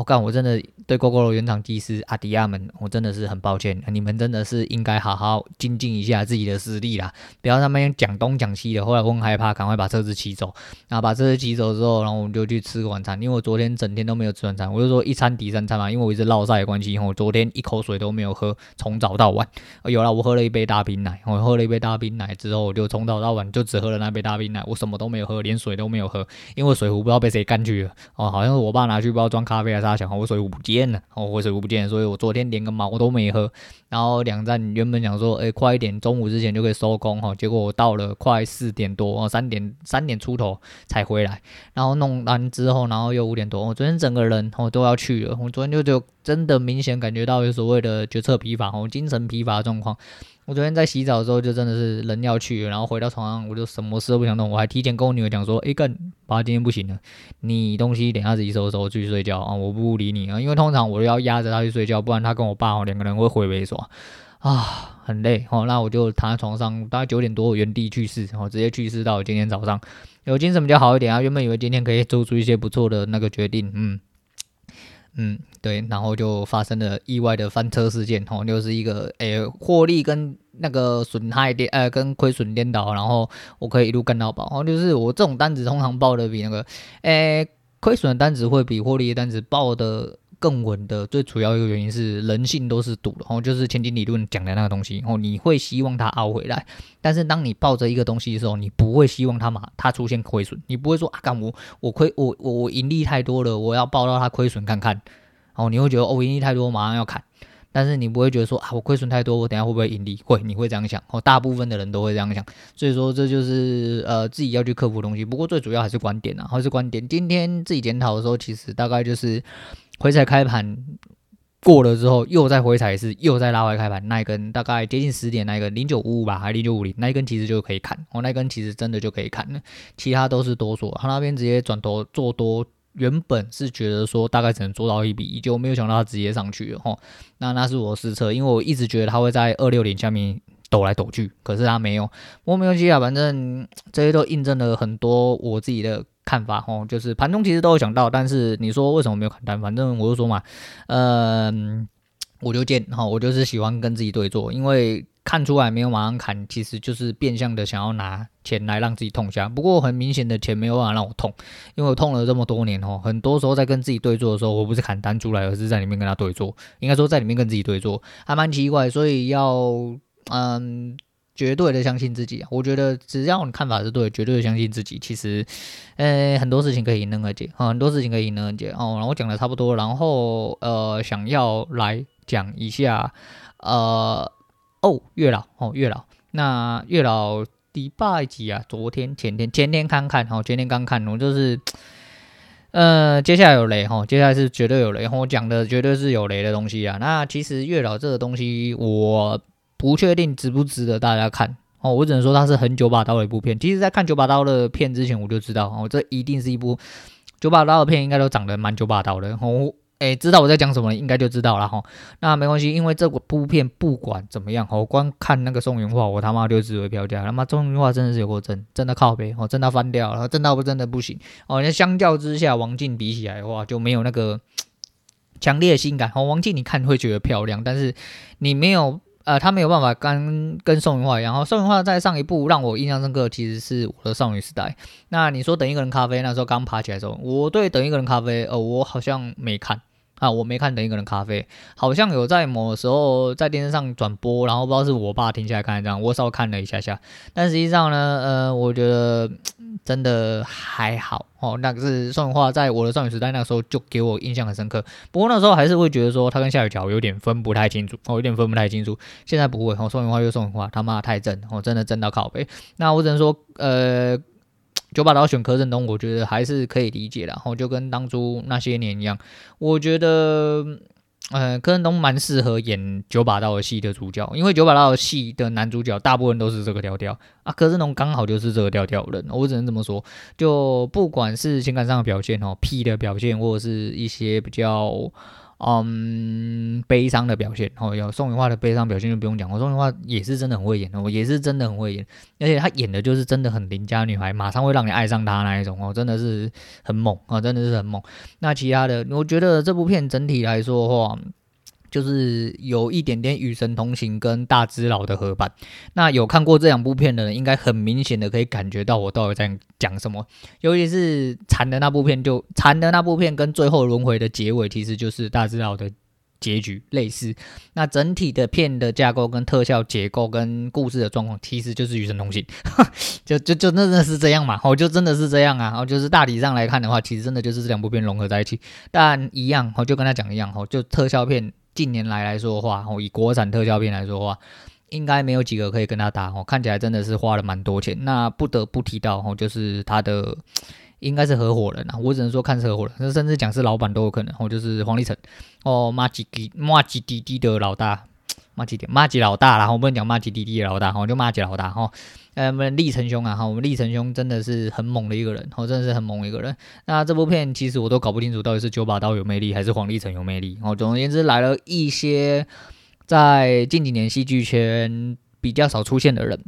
我、干，我真的。”对 g o g o 原厂技师阿迪亚们，我真的是很抱歉，你们真的是应该好好精进一下自己的实力啦，不要他们讲东讲西的。后来我很害怕，赶快把车子骑走。然后把车子骑走之后，然后我们就去吃个晚餐。因为我昨天整天都没有吃晚餐，我就说一餐抵三餐嘛。因为我一直落晒的关系，我昨天一口水都没有喝，从早到晚。有了，我喝了一杯大冰奶。我喝了一杯大冰奶之后，我就从早到晚就只喝了那杯大冰奶，我什么都没有喝，连水都没有喝，因为水壶不知道被谁干去了。哦，好像是我爸拿去不知道装咖啡还是啥，想我水壶不见了。哦，我水壶。不见，所以我昨天连个毛都没喝。然后两站原本想说，哎，快一点，中午之前就可以收工哈。结果我到了快四点多，哦，三点三点出头才回来。然后弄完之后，然后又五点多，我昨天整个人哦都要去了。我昨天就就真的明显感觉到有所谓的决策疲乏哦，精神疲乏状况。我昨天在洗澡的时候，就真的是人要去，然后回到床上，我就什么事都不想动。我还提前跟我女儿讲说：“哎，干，爸今天不行了，你东西等下自己收拾，去睡觉啊，我不理你啊。因为通常我都要压着她去睡觉，不然她跟我爸哦两个人会回没爽啊，很累哦。那我就躺在床上，大概九点多原地去世，然后直接去世到今天早上，有精神比较好一点啊。原本以为今天可以做出一些不错的那个决定，嗯。嗯，对，然后就发生了意外的翻车事件，吼，就是一个诶获利跟那个损害颠，呃，跟亏损颠倒，然后我可以一路干到饱，哦，就是我这种单子通常报的比那个，诶，亏损的单子会比获利的单子报的。更稳的最主要一个原因是人性都是赌的，然后就是前景理论讲的那个东西，哦你会希望它熬回来，但是当你抱着一个东西的时候，你不会希望它嘛它出现亏损，你不会说啊干我我亏我我我盈利太多了，我要抱到它亏损看看，哦你会觉得哦盈利太多马上要砍，但是你不会觉得说啊我亏损太多，我等下会不会盈利？会，你会这样想，哦大部分的人都会这样想，所以说这就是呃自己要去克服的东西。不过最主要还是观点啊，还是观点。今天自己检讨的时候，其实大概就是。回踩开盘过了之后，又再回踩一次，又再拉回开盘那一根，大概接近十点那一根零九五五吧，还是零九五零那一根，其实就可以砍。哦，那一根其实真的就可以砍了，其他都是多数。他那边直接转头做多，原本是觉得说大概只能做到一比一，就没有想到他直接上去了。吼，那那是我失策，因为我一直觉得他会在二六零下面抖来抖去，可是他没有。我没有记啊，反正这些都印证了很多我自己的。看法哦，就是盘中其实都有想到，但是你说为什么没有砍单？反正我就说嘛，嗯、我就见哈，我就是喜欢跟自己对坐，因为看出来没有马上砍，其实就是变相的想要拿钱来让自己痛下。不过很明显的钱没有办法让我痛，因为我痛了这么多年哦，很多时候在跟自己对坐的时候，我不是砍单出来，而是在里面跟他对坐，应该说在里面跟自己对坐，还蛮奇怪，所以要嗯。绝对的相信自己！我觉得只要你看法是对，绝对的相信自己。其实，呃，很多事情可以迎刃而解啊，很多事情可以迎刃而解哦。然后讲的差不多，然后呃，想要来讲一下，呃，哦，月老哦，月老，那月老迪拜几啊？昨天、前天、前天看看哦，前天刚看，我就是，呃，接下来有雷哈，接下来是绝对有雷，我讲的绝对是有雷的东西啊。那其实月老这个东西，我。不确定值不值得大家看哦，我只能说它是很九把刀的一部片。其实，在看九把刀的片之前，我就知道哦，这一定是一部九把刀的片应该都长得蛮九把刀的。哦，诶，知道我在讲什么，应该就知道了哈。那没关系，因为这部片不管怎么样，我光看那个宋云画，我他妈就值回票价。他妈宋云画真的是有够真，真的靠背，哦，真的翻掉了，真的不真的不行。哦，那相较之下，王静比起来的话，就没有那个强烈的性感。哦，王静你看会觉得漂亮，但是你没有。呃，他没有办法跟跟宋云画一样，然后宋云画在上一部让我印象深刻，其实是我的少女时代。那你说等一个人咖啡，那时候刚爬起来的时候，我对等一个人咖啡，呃，我好像没看。啊，我没看《等一个人咖啡》，好像有在某时候在电视上转播，然后不知道是我爸停下来看这样，我稍微看了一下下，但实际上呢，呃，我觉得真的还好哦。那个是宋芸樺在我的少女时代那个时候就给我印象很深刻，不过那时候还是会觉得说他跟夏雨乔有点分不太清楚，哦，有点分不太清楚。现在不会，哦，宋芸樺又宋芸樺，他妈太正，哦，真的正到靠背。那我只能说，呃。九把刀选柯震东，我觉得还是可以理解的，然后就跟当初那些年一样，我觉得，呃，柯震东蛮适合演九把刀的戏的主角，因为九把刀的戏的男主角大部分都是这个调调啊，柯震东刚好就是这个调调的人，我只能这么说，就不管是情感上的表现哦，屁的表现，或者是一些比较。嗯，悲伤的表现哦，有宋雨化的悲伤表现就不用讲，我宋雨化也是真的很会演我，也是真的很会演，而且他演的就是真的很邻家女孩，马上会让你爱上她那一种哦，真的是很猛啊，真的是很猛。那其他的，我觉得这部片整体来说的话。就是有一点点与神同行跟大只佬的合版，那有看过这两部片的人，应该很明显的可以感觉到我到底在讲什么。尤其是残的那部片，就残的那部片跟最后轮回的结尾，其实就是大只佬的结局类似。那整体的片的架构跟特效结构跟故事的状况，其实就是与神同行，<laughs> 就就就真的是这样嘛？哦，就真的是这样啊？哦，就是大体上来看的话，其实真的就是这两部片融合在一起。但一样，哦，就跟他讲一样，哦，就特效片。近年来来说的话，哦，以国产特效片来说的话，应该没有几个可以跟他打哦。看起来真的是花了蛮多钱。那不得不提到哦，就是他的应该是合伙人啊，我只能说看是合伙人，甚至讲是老板都有可能哦。就是黄立成哦，马吉迪，马吉迪迪的老大，马吉迪，马吉老大，然后我不能讲马吉迪迪的老大，哦，就马吉老大哈。呃，我们立成兄啊，哈，我们立成兄真的是很猛的一个人，哦，真的是很猛的一个人。那这部片其实我都搞不清楚，到底是九把刀有魅力，还是黄立成有魅力。哦，总而言之，来了一些在近几年戏剧圈比较少出现的人，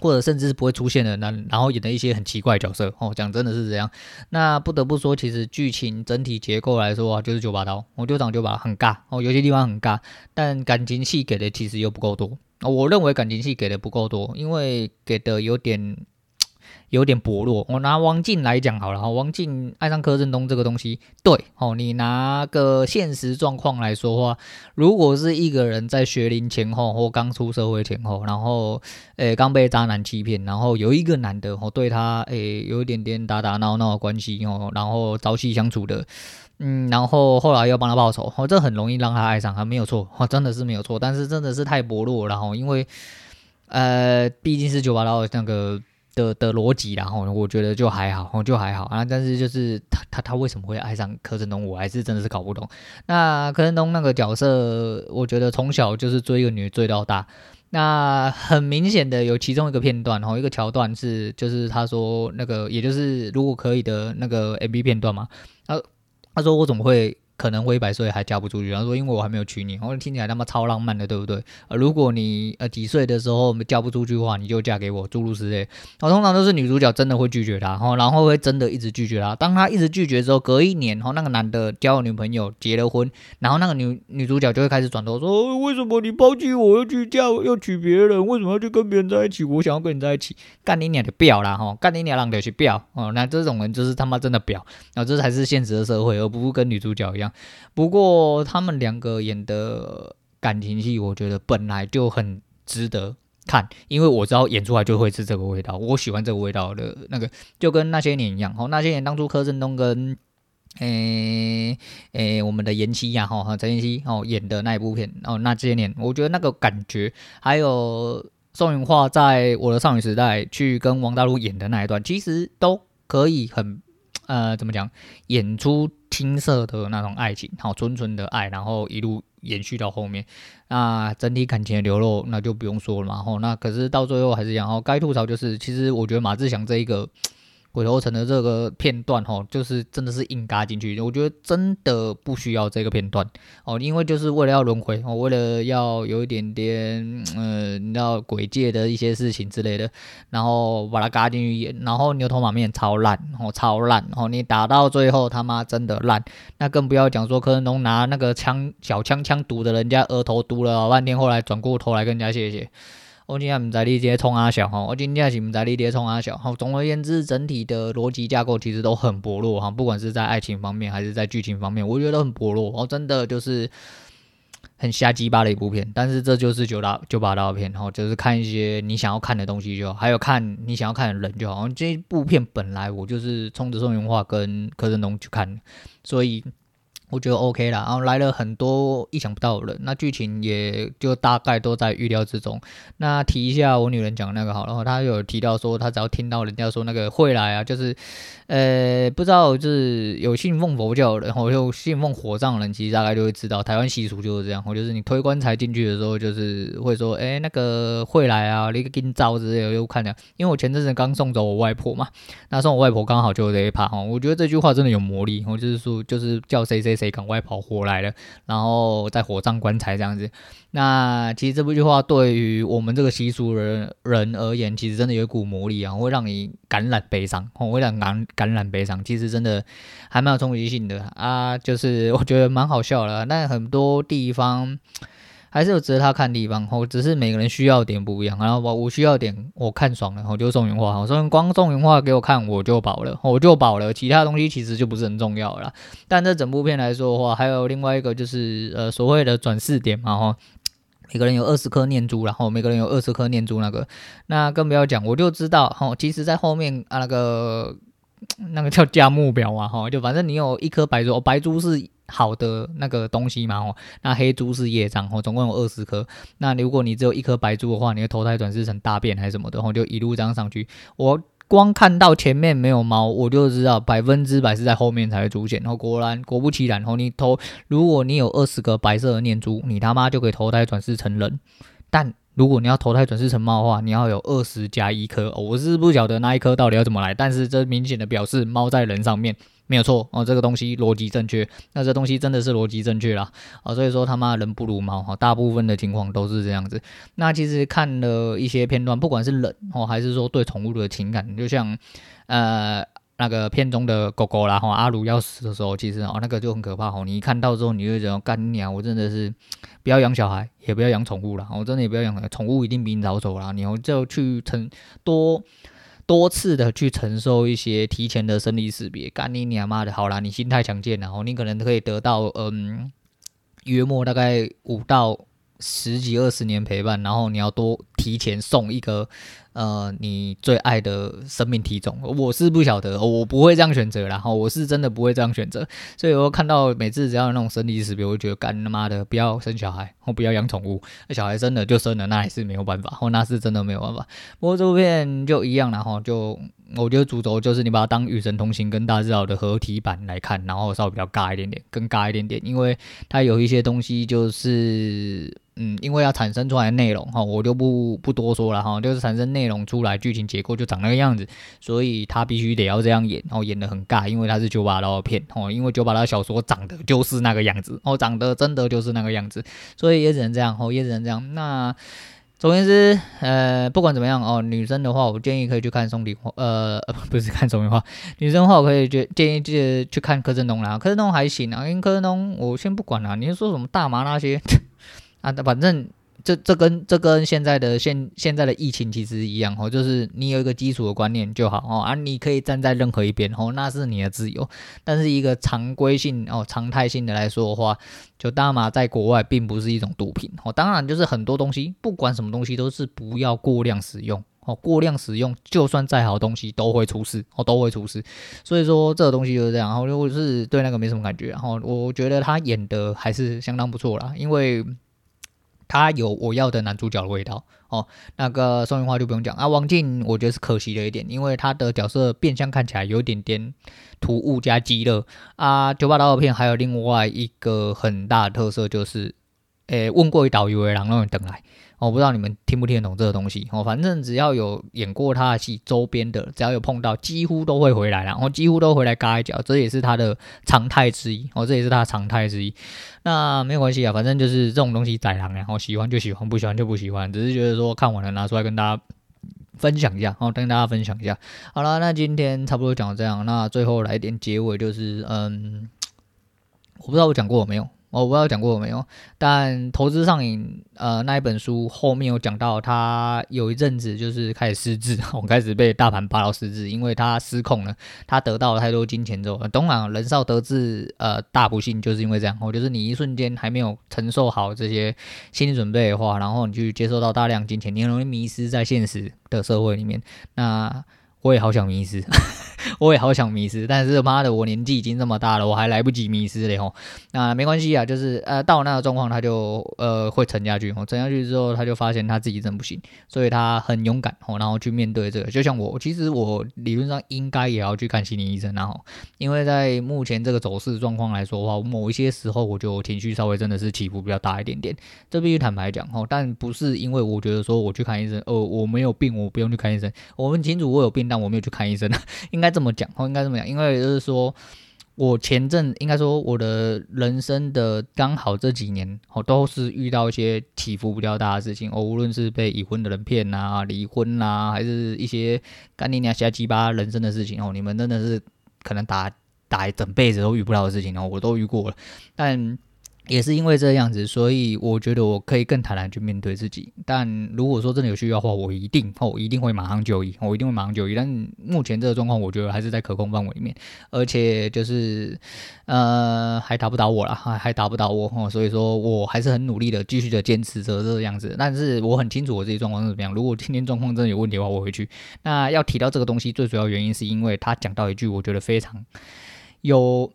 或者甚至是不会出现的那，然后演的一些很奇怪角色。哦，讲真的是这样。那不得不说，其实剧情整体结构来说啊，就是九把刀，我就讲九把很尬，哦，有些地方很尬，但感情戏给的其实又不够多。我认为感情戏给的不够多，因为给的有点有点薄弱。我拿王静来讲好了，哈，王静爱上柯震东这个东西，对，哦，你拿个现实状况来说话，如果是一个人在学龄前后或刚出社会前后，然后诶刚被渣男欺骗，然后有一个男的哦对他诶有一点点打打闹闹的关系哦，然后朝夕相处的。嗯，然后后来又帮他报仇，哦，这很容易让他爱上他，没有错，哦，真的是没有错，但是真的是太薄弱了，然后因为，呃，毕竟是九把刀那个的的逻辑，然后我觉得就还好，就还好啊，但是就是他他他为什么会爱上柯震东，我还是真的是搞不懂。那柯震东那个角色，我觉得从小就是追一个女追到大，那很明显的有其中一个片段，然后一个桥段是，就是他说那个，也就是如果可以的那个 MV 片段嘛，他。他说：“我怎么会？”可能会一百岁还嫁不出去，然后说因为我还没有娶你，我听起来他妈超浪漫的，对不对？呃，如果你呃几岁的时候嫁不出去的话，你就嫁给我，诸如此类。哦，通常都是女主角真的会拒绝他，然后然后会真的一直拒绝他。当他一直拒绝之后，隔一年，然后那个男的交了女朋友，结了婚，然后那个女女主角就会开始转头说，为什么你抛弃我，要去嫁，要娶别人？为什么要去跟别人在一起？我想要跟你在一起，干你娘的婊啦！哈，干你娘浪的去婊哦，那这种人就是他妈真的婊，然后这才是现实的社会，而不是跟女主角一样。不过。他们两个演的感情戏，我觉得本来就很值得看，因为我知道演出来就会是这个味道。我喜欢这个味道的那个，就跟那些年一样。哦，那些年当初柯震东跟诶诶、我们的妍希呀，哈陈妍希哦演的那一部片哦，那些年我觉得那个感觉，还有宋芸樺在我的少女时代去跟王大陆演的那一段，其实都可以很。呃，怎么讲？演出青涩的那种爱情，好纯纯的爱，然后一路延续到后面，那整体感情的流露，那就不用说了嘛。吼，那可是到最后还是讲。哦，该吐槽就是，其实我觉得马志祥这一个鬼头城的这个片段哦，就是真的是硬嘎进去，我觉得真的不需要这个片段哦，因为就是为了要轮回哦，为了要有一点点呃，你知道鬼界的一些事情之类的，然后把它嘎进去，然后牛头马面超烂哦，超烂哦，你打到最后他妈真的烂，那更不要讲说柯震东拿那个枪小枪枪堵着人家额头堵了老半天，后来转过头来跟人家谢谢。我今天不在你这冲阿小哈，我今天是不在你这冲阿小哈。总而言之，整体的逻辑架构其实都很薄弱哈，不管是在爱情方面还是在剧情方面，我觉得都很薄弱。哦，真的就是很瞎鸡巴的一部片。但是这就是九大九把刀片哈，就是看一些你想要看的东西就好，还有看你想要看的人就好。这部片本来我就是冲着宋芸樺跟柯震东去看，所以。我觉得 OK 啦，然后来了很多意想不到的人，那剧情也就大概都在预料之中。那提一下我女人讲那个好，然后她有提到说，她只要听到人家说那个会来啊，就是，呃，不知道就是有信奉佛教的人，或有信奉火葬的人，其实大概就会知道，台湾习俗就是这样，或就是你推棺材进去的时候，就是会说，哎，那个会来啊，你个金招之类的，又看了，因为我前阵子刚送走我外婆嘛，那送我外婆刚好就这一趴哈，我觉得这句话真的有魔力，我就是说，就是叫谁谁。谁赶快跑火来了，然后在火葬棺材这样子。那其实这部句话对于我们这个习俗人人而言，其实真的有一股魔力啊，会让你感染悲伤，会让感感染悲伤。其实真的还蛮有冲击性的啊，就是我觉得蛮好笑的。那很多地方。还是有值得他看的地方，吼，只是每个人需要点不一样。然后我我需要点，我看爽了，我就宋芸樺，我说光宋芸樺给我看我就饱了，<laughs> 我就饱了，其他东西其实就不是很重要了。但这整部片来说的话，还有另外一个就是呃所谓的转世点嘛，吼，每个人有二十颗念珠，然后每个人有二十颗念珠，那个那更不要讲，我就知道，吼，其实在后面啊那个 <tsk> 那个叫价目表嘛，吼，就反正你有一颗白珠，白珠是。好的那个东西嘛，哦，那黑珠是业障，哦，总共有二十颗。那如果你只有一颗白珠的话，你会投胎转世成大便还是什么的，然后就一路这样上去。我光看到前面没有猫，我就知道百分之百是在后面才会出现。然后果然果不其然，然后你投，如果你有二十个白色的念珠，你他妈就可以投胎转世成人。但如果你要投胎转世成猫的话，你要有二十加一颗。我是不晓得那一颗到底要怎么来，但是这明显的表示猫在人上面。没有错哦，这个东西逻辑正确，那这东西真的是逻辑正确啦啊，所以说他妈人不如猫哈，大部分的情况都是这样子。那其实看了一些片段，不管是人哦，还是说对宠物的情感，就像呃那个片中的狗狗啦哈，阿鲁要死的时候，其实哦那个就很可怕哈，你一看到之后，你就觉得干娘，我真的是不要养小孩，也不要养宠物了，我真的也不要养宠物，一定比你早走了，你就去成多。多次的去承受一些提前的生离死别，干你娘妈的！好啦，你心态强健，然后你可能可以得到嗯，约莫大概五到十几二十年陪伴，然后你要多提前送一个。呃，你最爱的生命体种，我是不晓得，我不会这样选择然后，我是真的不会这样选择。所以我看到每次只要有那种生离死别，我就觉得干他妈的不要生小孩，我不要养宠物。那小孩生了就生了，那还是没有办法，哦，那是真的没有办法。不过这部片就一样啦，哈，就我觉得主轴就是你把它当《与神同行》跟《大智老》的合体版来看，然后稍微比较尬一点点，更尬一点点，因为它有一些东西就是。嗯，因为要产生出来的内容哈，我就不不多说了哈，就是产生内容出来，剧情结构就长那个样子，所以他必须得要这样演，然后演得很尬，因为他是九把刀的片哦，因为九把刀小说长得就是那个样子哦，长得真的就是那个样子，所以也只能这样哦，也只能这样。那总言之，呃，不管怎么样哦，女生的话，我建议可以去看宋礼，呃，<laughs> 不是看宋芸樺，女生的话，我可以建建议去去看柯震东啦，柯震东还行啊，因为柯震东我先不管啦，你说什么大麻那些？啊，反正这这跟这跟现在的现现在的疫情其实一样哦，就是你有一个基础的观念就好哦，啊，你可以站在任何一边哦，那是你的自由。但是一个常规性哦、常态性的来说的话，就大麻在国外并不是一种毒品哦。当然，就是很多东西，不管什么东西都是不要过量使用哦，过量使用就算再好的东西都会出事哦，都会出事。所以说这个东西就是这样。然后我是对那个没什么感觉，然后我觉得他演的还是相当不错啦，因为。他有我要的男主角的味道哦，那个宋芸樺就不用讲啊。王静我觉得是可惜的一点，因为他的角色变相看起来有点点突兀加鸡肋啊。九把刀的片还有另外一个很大的特色就是诶，问过一导游的人让你等来。我不知道你们听不听得懂这个东西哦，反正只要有演过他的戏，周边的只要有碰到，几乎都会回来，然后几乎都回来嘎一脚，这也是他的常态之一哦，这也是他的常态之一。那没有关系啊，反正就是这种东西宰狼，然后喜欢就喜欢，不喜欢就不喜欢，只是觉得说看完了拿出来跟大家分享一下，然后跟大家分享一下。好了，那今天差不多讲到这样，那最后来一点结尾，就是嗯，我不知道我讲过没有。我不知道讲过没有，但投资上瘾呃那一本书后面有讲到，他有一阵子就是开始失智，<laughs> 我开始被大盘扒到失智，因为他失控了，他得到了太多金钱之后，当然人少得志呃大不幸就是因为这样，哦，就是你一瞬间还没有承受好这些心理准备的话，然后你去接受到大量金钱，你很容易迷失在现实的社会里面，那。我也好想迷失，<laughs> 我也好想迷失，但是妈的，我年纪已经这么大了，我还来不及迷失嘞吼。那没关系啊，就是呃，到那个状况，他就呃会沉下去，沉下去之后，他就发现他自己真不行，所以他很勇敢吼，然后去面对这个。就像我，其实我理论上应该也要去看心理医生，然后因为在目前这个走势状况来说的话，某一些时候我觉得我情绪稍微真的是起伏比较大一点点，这必须坦白讲吼，但不是因为我觉得说我去看医生，哦，我没有病，我不用去看医生，我们清楚我有病。但我没有去看医生，<laughs> 应该这么讲，哦，应该这么讲，因为就是说，我前阵应该说我的人生的刚好这几年，哦，都是遇到一些起伏比较大的事情，哦，无论是被已婚的人骗啊，离婚啊，还是一些干你娘瞎鸡巴人生的事情，哦，你们真的是可能打打一整辈子都遇不到的事情，哦，我都遇过了，但。也是因为这样子，所以我觉得我可以更坦然去面对自己。但如果说真的有需要的话，我一定哦，一定会马上就医，我一定会马上就医。但目前这个状况，我觉得还是在可控范围里面，而且就是呃，还打不倒我了，还还打不倒我哦。所以说我还是很努力的，继续的坚持着这个样子。但是我很清楚我自己状况是怎么样。如果今天状况真的有问题的话，我会去。那要提到这个东西，最主要原因是因为他讲到一句我觉得非常有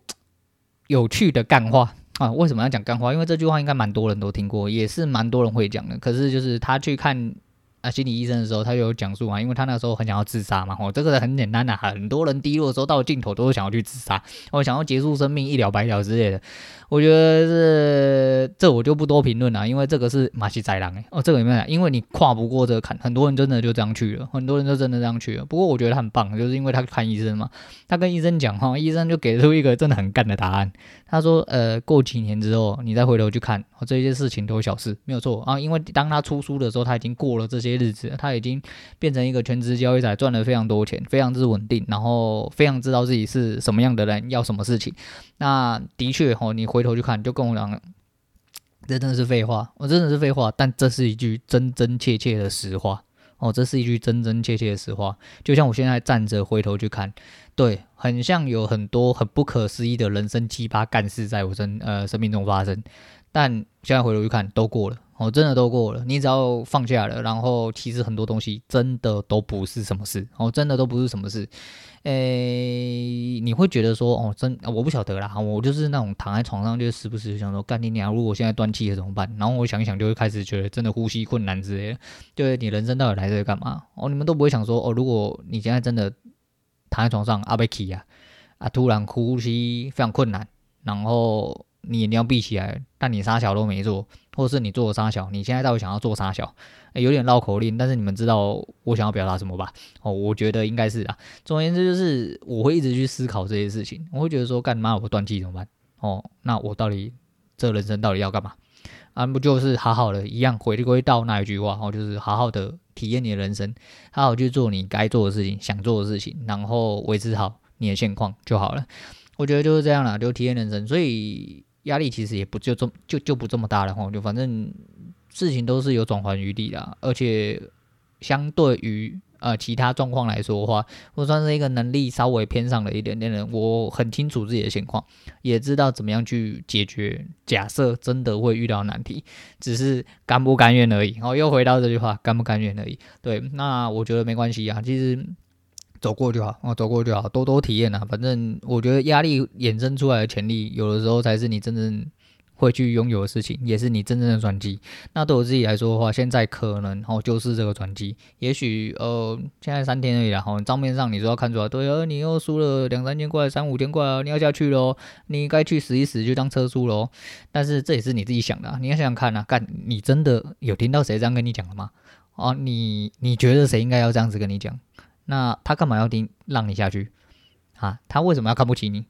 有趣的干话。啊，为什么要讲干话？因为这句话应该蛮多人都听过，也是蛮多人会讲的。可是就是他去看啊心理医生的时候，他有讲述啊，因为他那时候很想要自杀嘛。哦，这个很简单的，啊，很多人低落的时候到尽头都是想要去自杀，哦想要结束生命，一了百了之类的。我觉得是这我就不多评论了，因为这个是马戏宰狼哎哦，这个有没有？因为你跨不过这个坎，很多人真的就这样去了，很多人就真的这样去了。不过我觉得他很棒，就是因为他看医生嘛，他跟医生讲哈，医生就给出一个真的很干的答案。他说呃，过几年之后你再回头去看，这些事情都是小事，没有错啊。因为当他出书的时候，他已经过了这些日子，他已经变成一个全职交易仔，赚了非常多钱，非常之稳定，然后非常知道自己是什么样的人，要什么事情。那的确哈，你回头去看，就跟我讲，这真的是废话，我真的是废话，但这是一句真真切切的实话哦，这是一句真真切切的实话。就像我现在站着回头去看，对，很像有很多很不可思议的人生奇葩干事在我生呃生命中发生，但现在回头去看，都过了。哦，真的都过了。你只要放下了，然后其实很多东西真的都不是什么事。哦，真的都不是什么事。诶，你会觉得说，哦，真我不晓得啦。我就是那种躺在床上，就时不时想说，干你娘！如果现在断气了怎么办？然后我想一想，就会开始觉得真的呼吸困难之类的。就是你人生到底来这里干嘛？哦，你们都不会想说，哦，如果你现在真的躺在床上，阿贝奇呀，啊，突然呼吸非常困难，然后你眼睛要闭起来，但你啥小都没做。或是你做的三小，你现在到底想要做沙小？欸，有点绕口令，但是你们知道我想要表达什么吧？哦，我觉得应该是啊。总而言之，就是我会一直去思考这些事情。我会觉得说，干嘛我断气怎么办？哦，那我到底这人生到底要干嘛？啊，不就是好好的一样回归到那一句话，哦，就是好好的体验你的人生，好好去做你该做的事情，想做的事情，然后维持好你的现况就好了。我觉得就是这样啦，就体验人生。所以。压力其实也不就这么就就不这么大了哈，就反正事情都是有转圜余地的，而且相对于呃其他状况来说的话，我算是一个能力稍微偏上了一点点的人，我很清楚自己的情况，也知道怎么样去解决。假设真的会遇到难题，只是甘不甘愿而已。哦，又回到这句话，甘不甘愿而已。对，那我觉得没关系啊，其实。走过就好，哦，走过就好，多多体验啊。反正我觉得压力衍生出来的潜力，有的时候才是你真正会去拥有的事情，也是你真正的转机。那对我自己来说的话，现在可能哦就是这个转机。也许呃现在三天而已啦，哈，账面上你说要看出来，对啊，你又输了两三千块、三五千块啊，你要下去喽，你该去死一死，就当车输喽。但是这也是你自己想的啊，你要想想看啊，干你真的有听到谁这样跟你讲的吗？哦，你你觉得谁应该要这样子跟你讲？那他干嘛要听让你下去啊？他为什么要看不起你？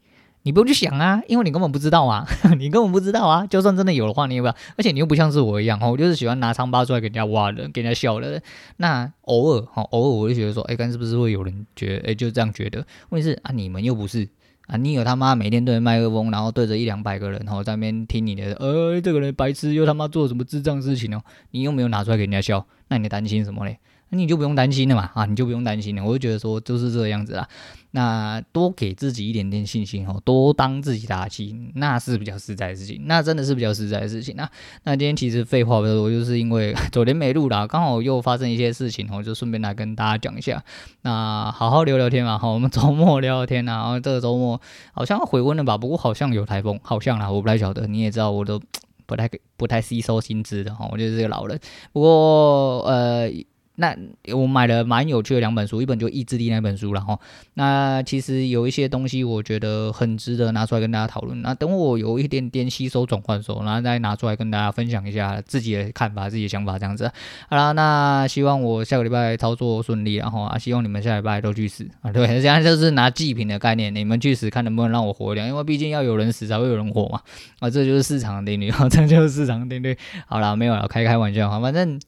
你不用去想啊，因为你根本不知道啊，<laughs> 你根本不知道啊。就算真的有的话，你也不要。而且你又不像是我一样，我就是喜欢拿疮疤出来给人家挖的，给人家笑的。那偶尔，哈，偶尔我就觉得说，哎，刚是不是会有人觉得，哎，就这样觉得？问题是啊，你们又不是啊，你有他妈每天对着麦克风，然后对着一两百个人，然后在那边听你的，呃，这个人白痴，又他妈做什么智障事情哦？你又没有拿出来给人家笑，那你担心什么嘞？你就不用担心了嘛，啊，你就不用担心了。我就觉得说就是这个样子啦。那多给自己一点点信心哦，多当自己打气，那是比较实在的事情。那真的是比较实在的事情。那那今天其实废话不多，就是因为昨天没录啦，刚好又发生一些事情哦，就顺便来跟大家讲一下。那好好聊聊天嘛，好，我们周末聊聊天啊。然 <laughs> 后这个周末好像回温了吧？不过好像有台风，好像啦，我不太晓得。你也知道，我都不太不太吸收新知的哈，我就是个老人。不过呃。那我买了蛮有趣的两本书，一本就意志力那本书，然后那其实有一些东西我觉得很值得拿出来跟大家讨论。那等我有一点点吸收转换的时候，然后再拿出来跟大家分享一下自己的看法、自己的想法这样子。好啦，那希望我下个礼拜操作顺利，然后啊，希望你们下礼拜都去死啊！对，这样就是拿祭品的概念，你们去死，看能不能让我活一点，因为毕竟要有人死才会有人活嘛。啊，这就是市场的定律，啊，<laughs> 这就是市场的定律。好啦，没有了，开开玩笑哈，反正。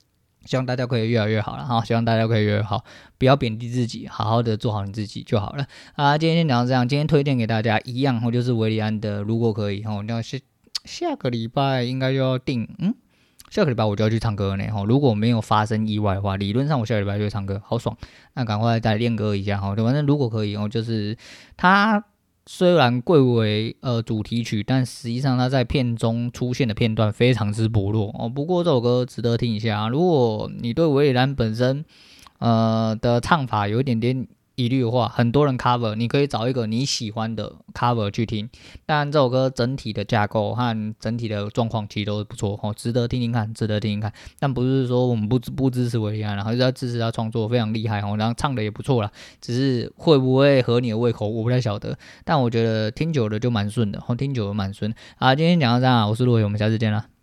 希望大家可以越来越好了哈，希望大家可以越来越好，不要贬低自己，好好的做好你自己就好了啊。今天先讲到这样，今天推荐给大家一样哦，就是韦礼安的《如果可以》哈，那下下个礼拜应该就要定，嗯，下个礼拜我就要去唱歌呢哈。如果没有发生意外的话，理论上我下个礼拜就会唱歌，好爽，那赶快再练歌一下哈。反正如果可以哦，就是他。虽然贵为呃主题曲，但实际上它在片中出现的片段非常之薄弱哦。不过这首歌值得听一下啊。如果你对韦礼兰本身呃的唱法有一点点一律的话，很多人 cover，你可以找一个你喜欢的 cover 去听。当然，这首歌整体的架构和整体的状况其实都是不错哦，值得听听看，值得听听看。但不是说我们不不支持维安，然后是要支持他创作，非常厉害哦，然后唱的也不错啦。只是会不会合你的胃口，我不太晓得。但我觉得听久了就蛮顺的，听久了蛮顺。好，今天讲到这样，我是陆伟，我们下次见啦。